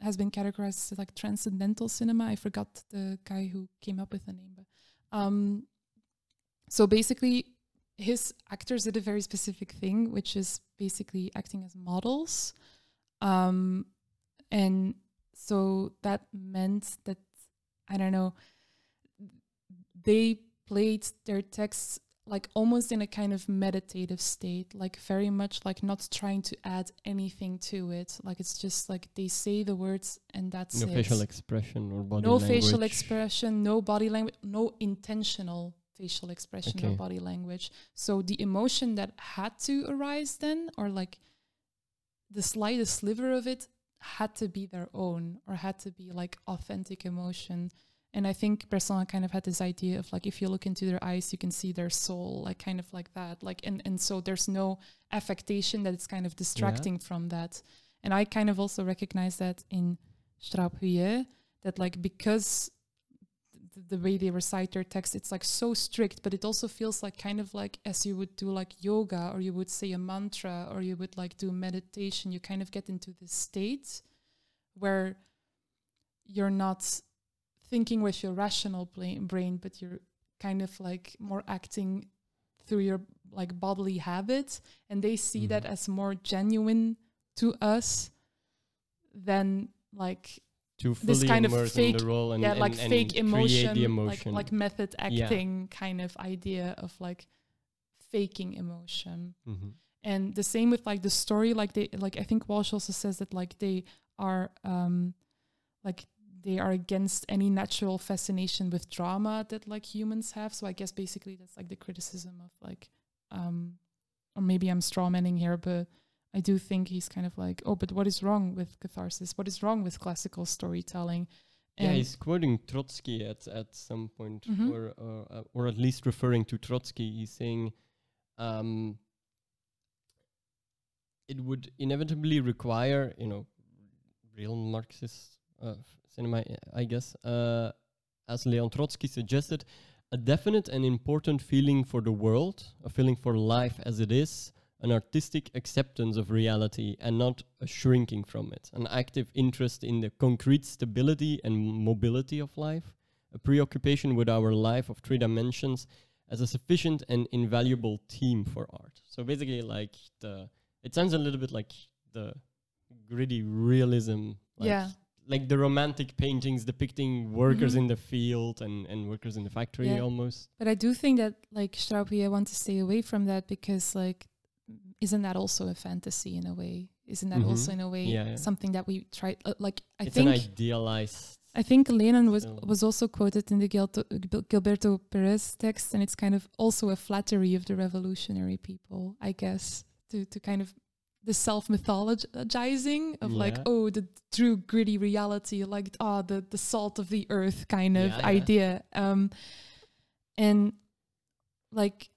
has been categorized as like transcendental cinema. I forgot the guy who came up with the name, but um, so basically his actors did a very specific thing, which is basically acting as models. Um, and so that meant that I don't know, they played their texts like almost in a kind of meditative state, like very much like not trying to add anything to it. Like it's just like they say the words and that's no it. facial expression or body no language. facial expression, no body language, no intentional facial expression Okay. or body language. So the emotion that had to arise then, or like the slightest sliver of it, had to be their own or had to be like authentic emotion. And I think Bresson kind of had this idea of like if you look into their eyes, you can see their soul, like kind of like that. Like and and so there's no affectation that it's kind of distracting from that. And I kind of also recognize that in Straub-Huillet, that like because the way they recite their text, it's like so strict, but it also feels like kind of like as you would do like yoga or you would say a mantra or you would like do meditation, you kind of get into this state where you're not thinking with your rational brain, but you're kind of like more acting through your like bodily habits, and they see that Mhm. as more genuine to us than like to this fully kind of immerse in fake- the role and yeah and, like and fake emotion, the like emotion. like method Yeah. acting kind of idea of like faking emotion Mhm. and the same with like the story like they like i think walsh also says that like they are um like they are against any natural fascination with drama that like humans have so i guess basically that's like the criticism of like um or maybe i'm strawmanning here but i do think he's kind of like oh but what is wrong with catharsis what is wrong with classical storytelling Yeah, he's quoting Trotsky at at some point, Mhm. or or, uh, or at least referring to Trotsky. He's saying, um, it would inevitably require, you know, real Marxist uh, cinema, I- I guess, uh, as Leon Trotsky suggested, a definite and important feeling for the world, a feeling for life as it is, an artistic acceptance of reality and not a shrinking from it, an active interest in the concrete stability and mobility of life, a preoccupation with our life of three dimensions as a sufficient and invaluable theme for art. So basically, like the, it sounds a little bit like the gritty realism, like Yeah. like the romantic paintings depicting workers Mhm. in the field and, and workers in the factory Yeah. almost. But I do think that like Straub-Huillet, I want to stay away from that because like isn't that also a fantasy in a way? Isn't that also Mhm. in a way Yeah, yeah. something that we try uh, like I it's think an idealized. I think Lenin was was also quoted in the Gilto, Gilberto Perez text and it's kind of also a flattery of the revolutionary people, I guess, to to kind of the self mythologizing of like oh the true gritty reality like ah the the salt of the earth kind of Yeah, yeah. idea um and like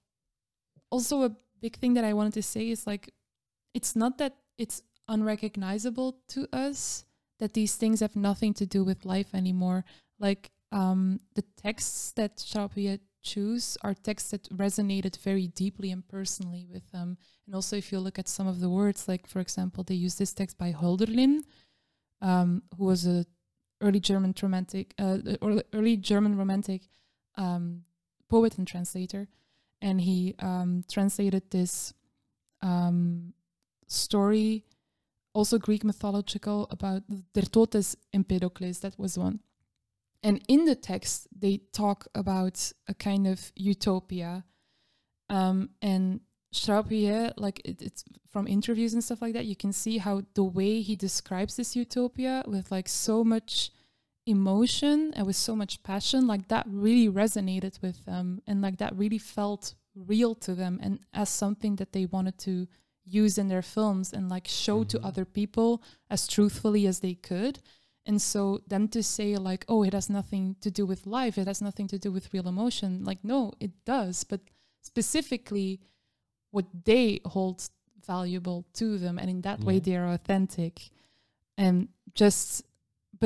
also a big thing that I wanted to say is like it's not that it's unrecognizable to us that these things have nothing to do with life anymore. Like um, the texts that Charpie choose are texts that resonated very deeply and personally with them. And also, if you look at some of the words, like for example, they use this text by Hölderlin, um, who was a early German romantic, uh, early German romantic um, poet and translator, and he um, translated this um, story, also Greek mythological, about Der Tod Empedocles. That was one. And in the text, they talk about a kind of utopia. Um, and Straub-Huillet, like it, it's from interviews and stuff like that, you can see how the way he describes this utopia with like so much emotion and with so much passion, like that really resonated with them. And like that really felt real to them and as something that they wanted to use in their films and like show to Mhm. other people as truthfully as they could. And so then to say like, oh, it has nothing to do with life, it has nothing to do with real emotion, like no, it does. But specifically what they hold valuable to them and in that way they are authentic. And just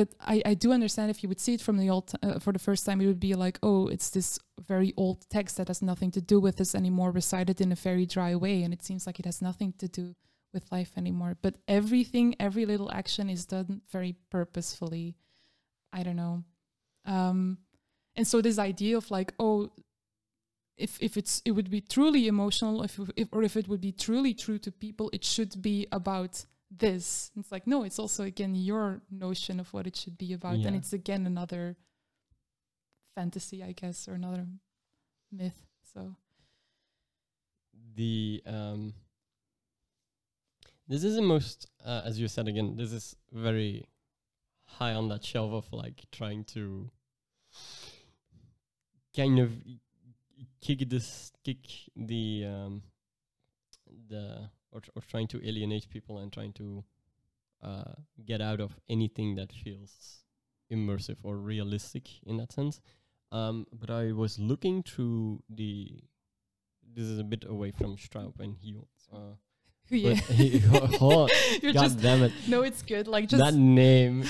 but I, I do understand if you would see it from the old uh, for the first time it would be like oh it's this very old text that has nothing to do with this anymore recited in a very dry way and it seems like it has nothing to do with life anymore. But everything every little action is done very purposefully. I don't know. Um and so this idea of like oh if if it's it would be truly emotional if, if or if it would be truly true to people it should be about this. It's like no it's also again your notion of what it should be about. Yeah. and it's again another fantasy i guess or another myth. So the um, this is the most, uh, as you said again, this is very high on that shelf of like trying to kind of kick this kick the um, the or, tr- or trying to alienate people and trying to uh, get out of anything that feels immersive or realistic in that sense. Um, but I was looking through the. This is a bit away from Straub and. Uh, yeah. *laughs* *laughs* he- *laughs* oh, You're God just damn it! no, it's good. Like just that name.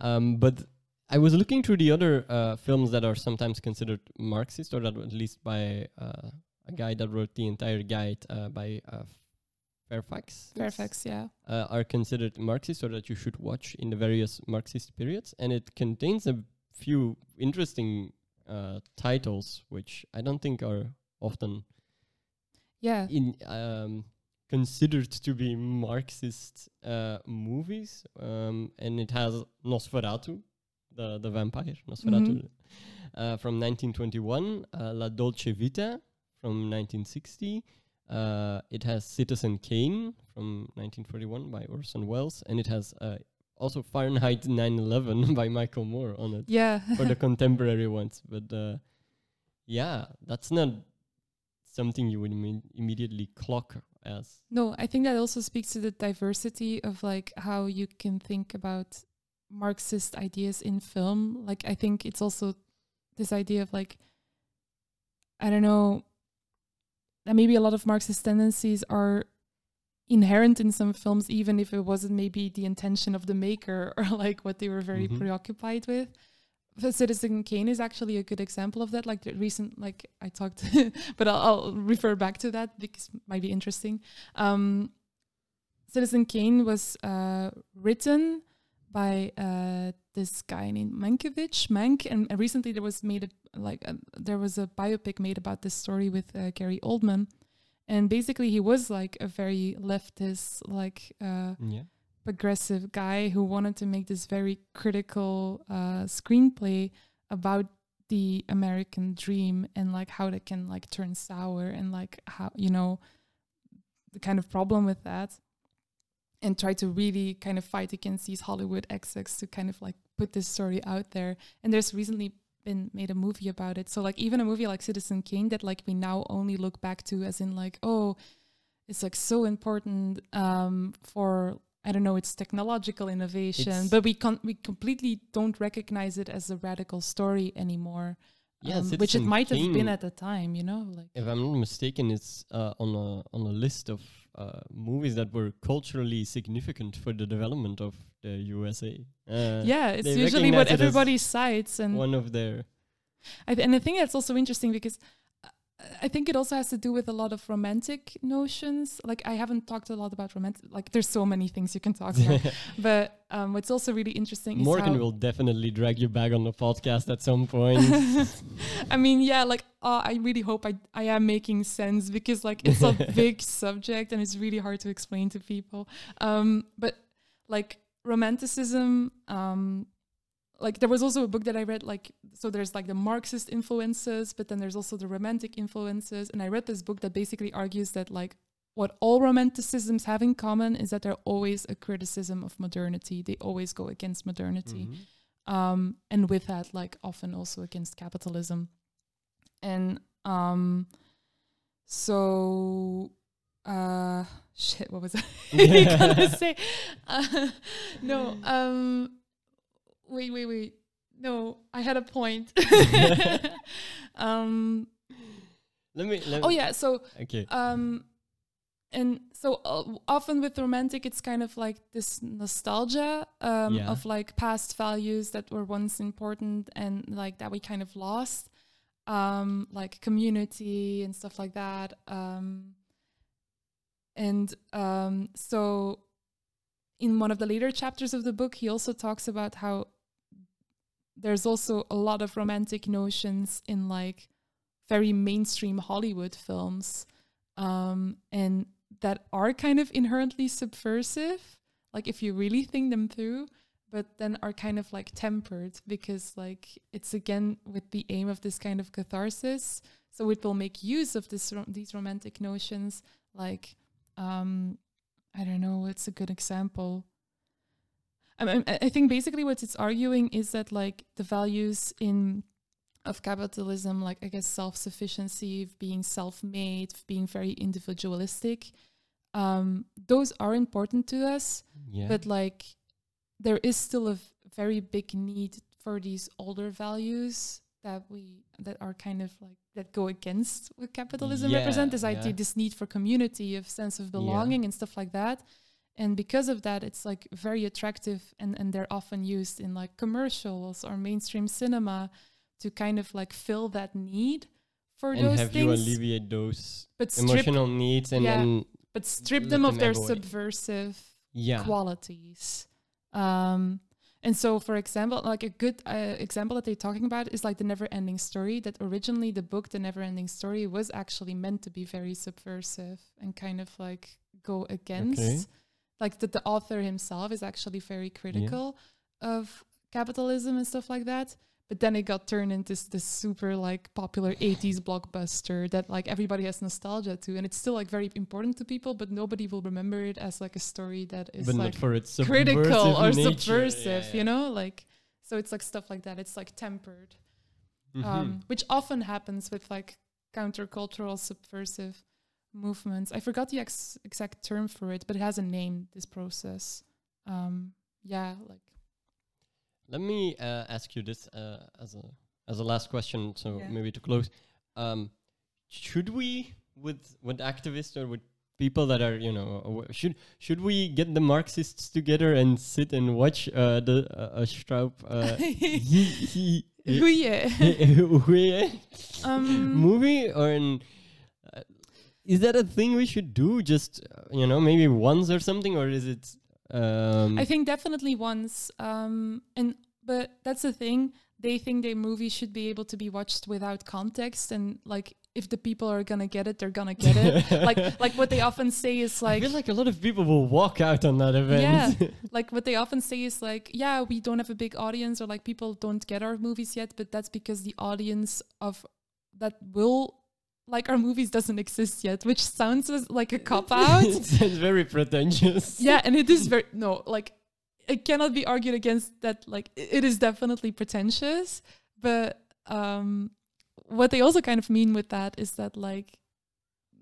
Um, but I was looking through the other uh, films that are sometimes considered Marxist, or that at least by uh, a guy that wrote the entire guide uh, by uh, Fairfax. Fairfax, yeah. uh, are considered Marxist or that you should watch in the various Marxist periods. And it contains a few interesting uh, titles, which I don't think are often Yeah. in um, considered to be Marxist uh, movies. Um, and it has Nosferatu, the, the vampire, Nosferatu, Mhm. uh, from 1921, uh, La Dolce Vita from 1960. Uh, it has Citizen Kane from 1941 by Orson Welles, and it has uh, also Fahrenheit 9/11 *laughs* by Michael Moore on it Yeah. *laughs* for the contemporary ones. But uh, yeah, that's not something you would imme- immediately clock as. No, I think that also speaks to the diversity of like how you can think about Marxist ideas in film. Like I think it's also this idea of like I don't know that maybe a lot of Marxist tendencies are inherent in some films even if it wasn't maybe the intention of the maker *laughs* or like what they were very Mhm. preoccupied with. Citizen Kane is actually a good example of that. Like the recent, like I talked, *laughs* but I'll, I'll refer back to that because it might be interesting. Um, Citizen Kane was uh, written by uh, this guy named Mankiewicz, Mank, and recently there was made a, like uh, there was a biopic made about this story with uh, Gary Oldman, and basically he was like a very leftist, like uh, Yeah. progressive guy who wanted to make this very critical uh, screenplay about the American dream and like how that can like turn sour and like how you know the kind of problem with that and try to really kind of fight against these Hollywood execs to kind of like put this story out there. And there's recently been made a movie about it. So like even a movie like Citizen Kane that like we now only look back to as in like, oh, it's like so important um, for I don't know, it's technological innovation, It's- but we con- we completely don't recognize it as a radical story anymore. Yeah, um, which it might have been at the time, you know, like If I'm not mistaken, it's uh, on a on a list of uh, movies that were culturally significant for the development of the USA. Uh, yeah, it's usually what everybody cites, and one of their I th- and I think that's also interesting because I think it also has to do with a lot of romantic notions. Like I haven't talked a lot about romantic. Like there's so many things you can talk about, *laughs* but um, what's also really interesting Morgan will definitely drag you back on the podcast at some point. *laughs* I mean, yeah, like uh, I really hope I I am making sense because like it's a *laughs* big subject and it's really hard to explain to people. Um, but like romanticism, um, like there was also a book that I read like so there's like the Marxist influences, but then there's also the romantic influences, and I read this book that basically argues that like what all romanticisms have in common is that they're always a criticism of modernity. They always go against modernity Mhm. um, and with that, like often also against capitalism. And um, so, uh, *laughs* shit, what was I *laughs* gonna *laughs* say? Uh, no, um, wait, wait, wait. No, I had a point. *laughs* *laughs* um, Let me. Let oh yeah, so Okay. um and so uh, often with romantic it's kind of like this nostalgia um Yeah. of like past values that were once important and like that we kind of lost um like community and stuff like that um and um so in one of the later chapters of the book he also talks about how there's also a lot of romantic notions in like very mainstream Hollywood films um, and that are kind of inherently subversive, like if you really think them through, but then are kind of like tempered because like it's again with the aim of this kind of catharsis. So it will make use of this these romantic notions, like um, I don't know, what's a good example. I, think basically what it's arguing is that like the values in of capitalism, like I guess self sufficiency, being self made, being very individualistic, um, those are important to us. Yeah. But like there is still a very big need for these older values that we that are kind of like that go against what capitalism Yeah, this idea this need for community of sense of belonging and stuff like that and because of that it's like very attractive and and they're often used in like commercials or mainstream cinema to kind of like fill that need for and those have you alleviate those but strip emotional needs and yeah. then but strip them of them their away. subversive yeah qualities. Um, and so, for example, like a good uh, example that they're talking about is like the Never Ending Story. That originally the book, The Never Ending Story, was actually meant to be very subversive and kind of like go against. Like that, the author himself is actually very critical of capitalism and stuff like that. But then it got turned into this, this super like popular 80s blockbuster that like everybody has nostalgia to, and it's still like very important to people, but nobody will remember it as like a story that is but like not for its critical or nature. subversive, Yeah, you know, like so it's like stuff like that. It's like tempered, Mhm. um, which often happens with like countercultural subversive movements. I forgot the ex- exact term for it, but it has a name. This process, um, yeah, like Let me uh, ask you this uh, as a as a last question, so Yeah. maybe to close. Um, should we, with with activists or with people that are, you know, should should we get the Marxists together and sit and watch uh, the uh, Straub uh, *laughs* he he he *laughs* Um, movie or an, is that a thing we should do? Just uh, you know, maybe once or something, or is it? Um, I think definitely once. Um, and but that's the thing. They think their movie should be able to be watched without context, and like if the people are gonna get it, they're gonna get it. *laughs* like like what they often say is like I feel like a lot of people will walk out on that event. Yeah. *laughs* like what they often say is like yeah we don't have a big audience or like people don't get our movies yet but that's because the audience of that will like our movies doesn't exist yet which sounds as like a *laughs* cop out it sounds very pretentious. *laughs* yeah and it is very no like it cannot be argued against that like it is definitely pretentious but um what they also kind of mean with that is that like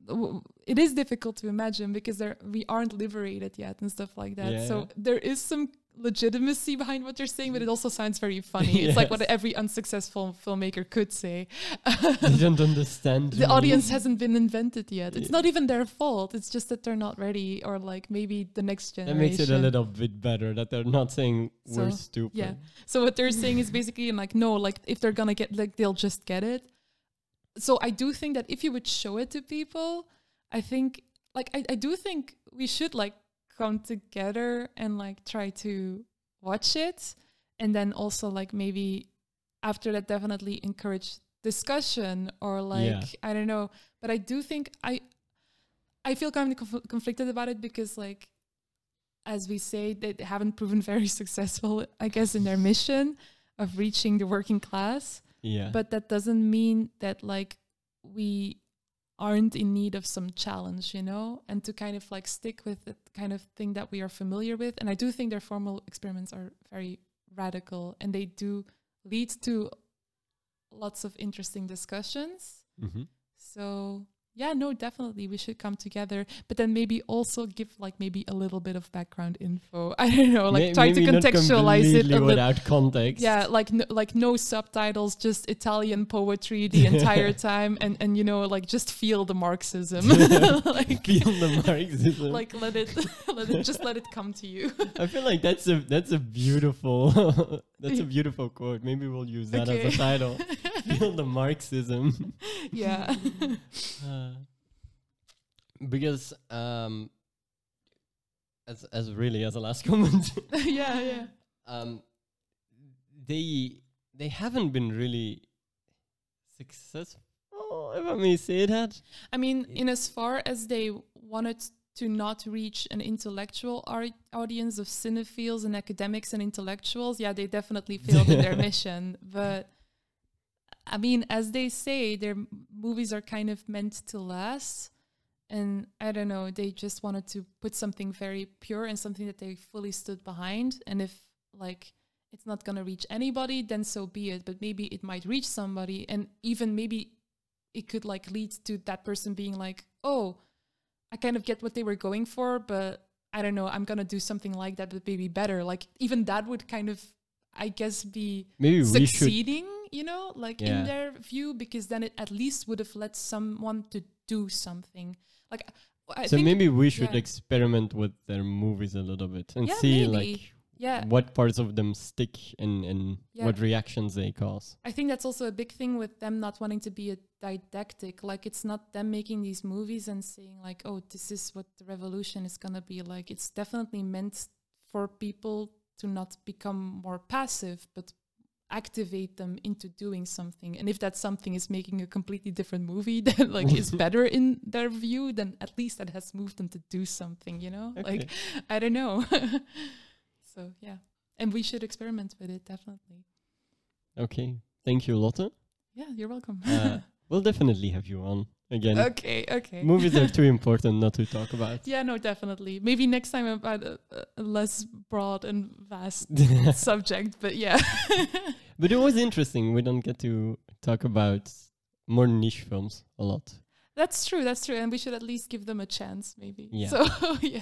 w- it is difficult to imagine because there we aren't liberated yet and stuff like that Yeah. so there is some legitimacy behind what they're saying but it also sounds very funny *laughs* it's like what every unsuccessful filmmaker could say they don't understand. *laughs* the me. audience hasn't been invented yet. It's Yeah. not even their fault. It's just that they're not ready, or like maybe the next generation. That makes it a little bit better that they're not saying we're stupid. yeah. So what they're saying is basically like no, like if they're gonna get like they'll just get it. So I do think that if you would show it to people, I think like I, I do think we should like come together and like try to watch it and then also like maybe after that definitely encourage discussion or like Yeah. I don't know. But I do think I I feel kind of conf- conflicted about it because like as we say they haven't proven *laughs* very successful I guess in their mission of reaching the working class Yeah. but that doesn't mean that like we aren't in need of some challenge you know and to kind of like stick with the kind of thing that we are familiar with. And i do think their formal experiments are very radical and they do lead to lots of interesting discussions. Hmm so yeah no definitely we should come together but then maybe also give like maybe a little bit of background info *laughs* i don't know like May- try to contextualize it a little without context. yeah, like no, like no subtitles, just Italian poetry the entire *laughs* time, and and you know like just feel the Marxism, *laughs* like Feel the Marxism. like let it let it just let it come to you. I feel like that's a that's a beautiful that's a *laughs* beautiful quote. Maybe we'll use that as a title. *laughs* Feel the Marxism. *laughs* yeah, Uh, because um as as really as a last comment yeah, yeah. um they they haven't been really successful if I may say that. I mean, in as far as they wanted to not reach an intellectual audience of cinephiles and academics and intellectuals, yeah, they definitely failed in their *laughs* mission. But I mean, as they say, their movies are kind of meant to last. And I don't know, they just wanted to put something very pure and something that they fully stood behind. And if, like, it's not going to reach anybody, then so be it. But maybe it might reach somebody. And even maybe it could, like, lead to that person being like, oh, I kind of get what they were going for, but I don't know, I'm going to do something like that, but maybe better. Like, even that would kind of, I guess, be Maybe succeeding, you know, like Yeah. in their view, because then it at least would have led someone to do something. Like, I so maybe we should yeah. experiment with their movies a little bit and Yeah, see maybe. like yeah, what parts of them stick and and Yeah. what reactions they cause. I think that's also a big thing with them not wanting to be a didactic. Like, it's not them making these movies and saying, like, oh, this is what the revolution is going to be like. It's definitely meant for people to not become more passive, but activate them into doing something. And if that something is making a completely different movie *laughs* that like is *laughs* better in their view, then at least that has moved them to do something, you know? Okay. Like I don't know. *laughs* so yeah. And we should experiment with it definitely. Okay. Thank you, Lotte. Yeah, you're welcome. Uh, *laughs* we'll definitely have you on again. okay, okay. Movies are too *laughs* important not to talk about. Yeah, no, definitely. Maybe next time about a, a less broad and vast *laughs* subject, but yeah. but it was interesting. We don't get to talk about more niche films a lot. that's true, that's true. And we should at least give them a chance, maybe. Yeah. So, yeah.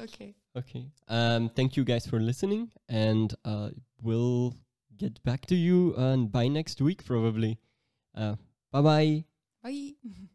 Okay. Okay. Um, thank you guys for listening, and uh, we'll get back to you uh, by next week probably. Uh, bye bye. *laughs* Bye.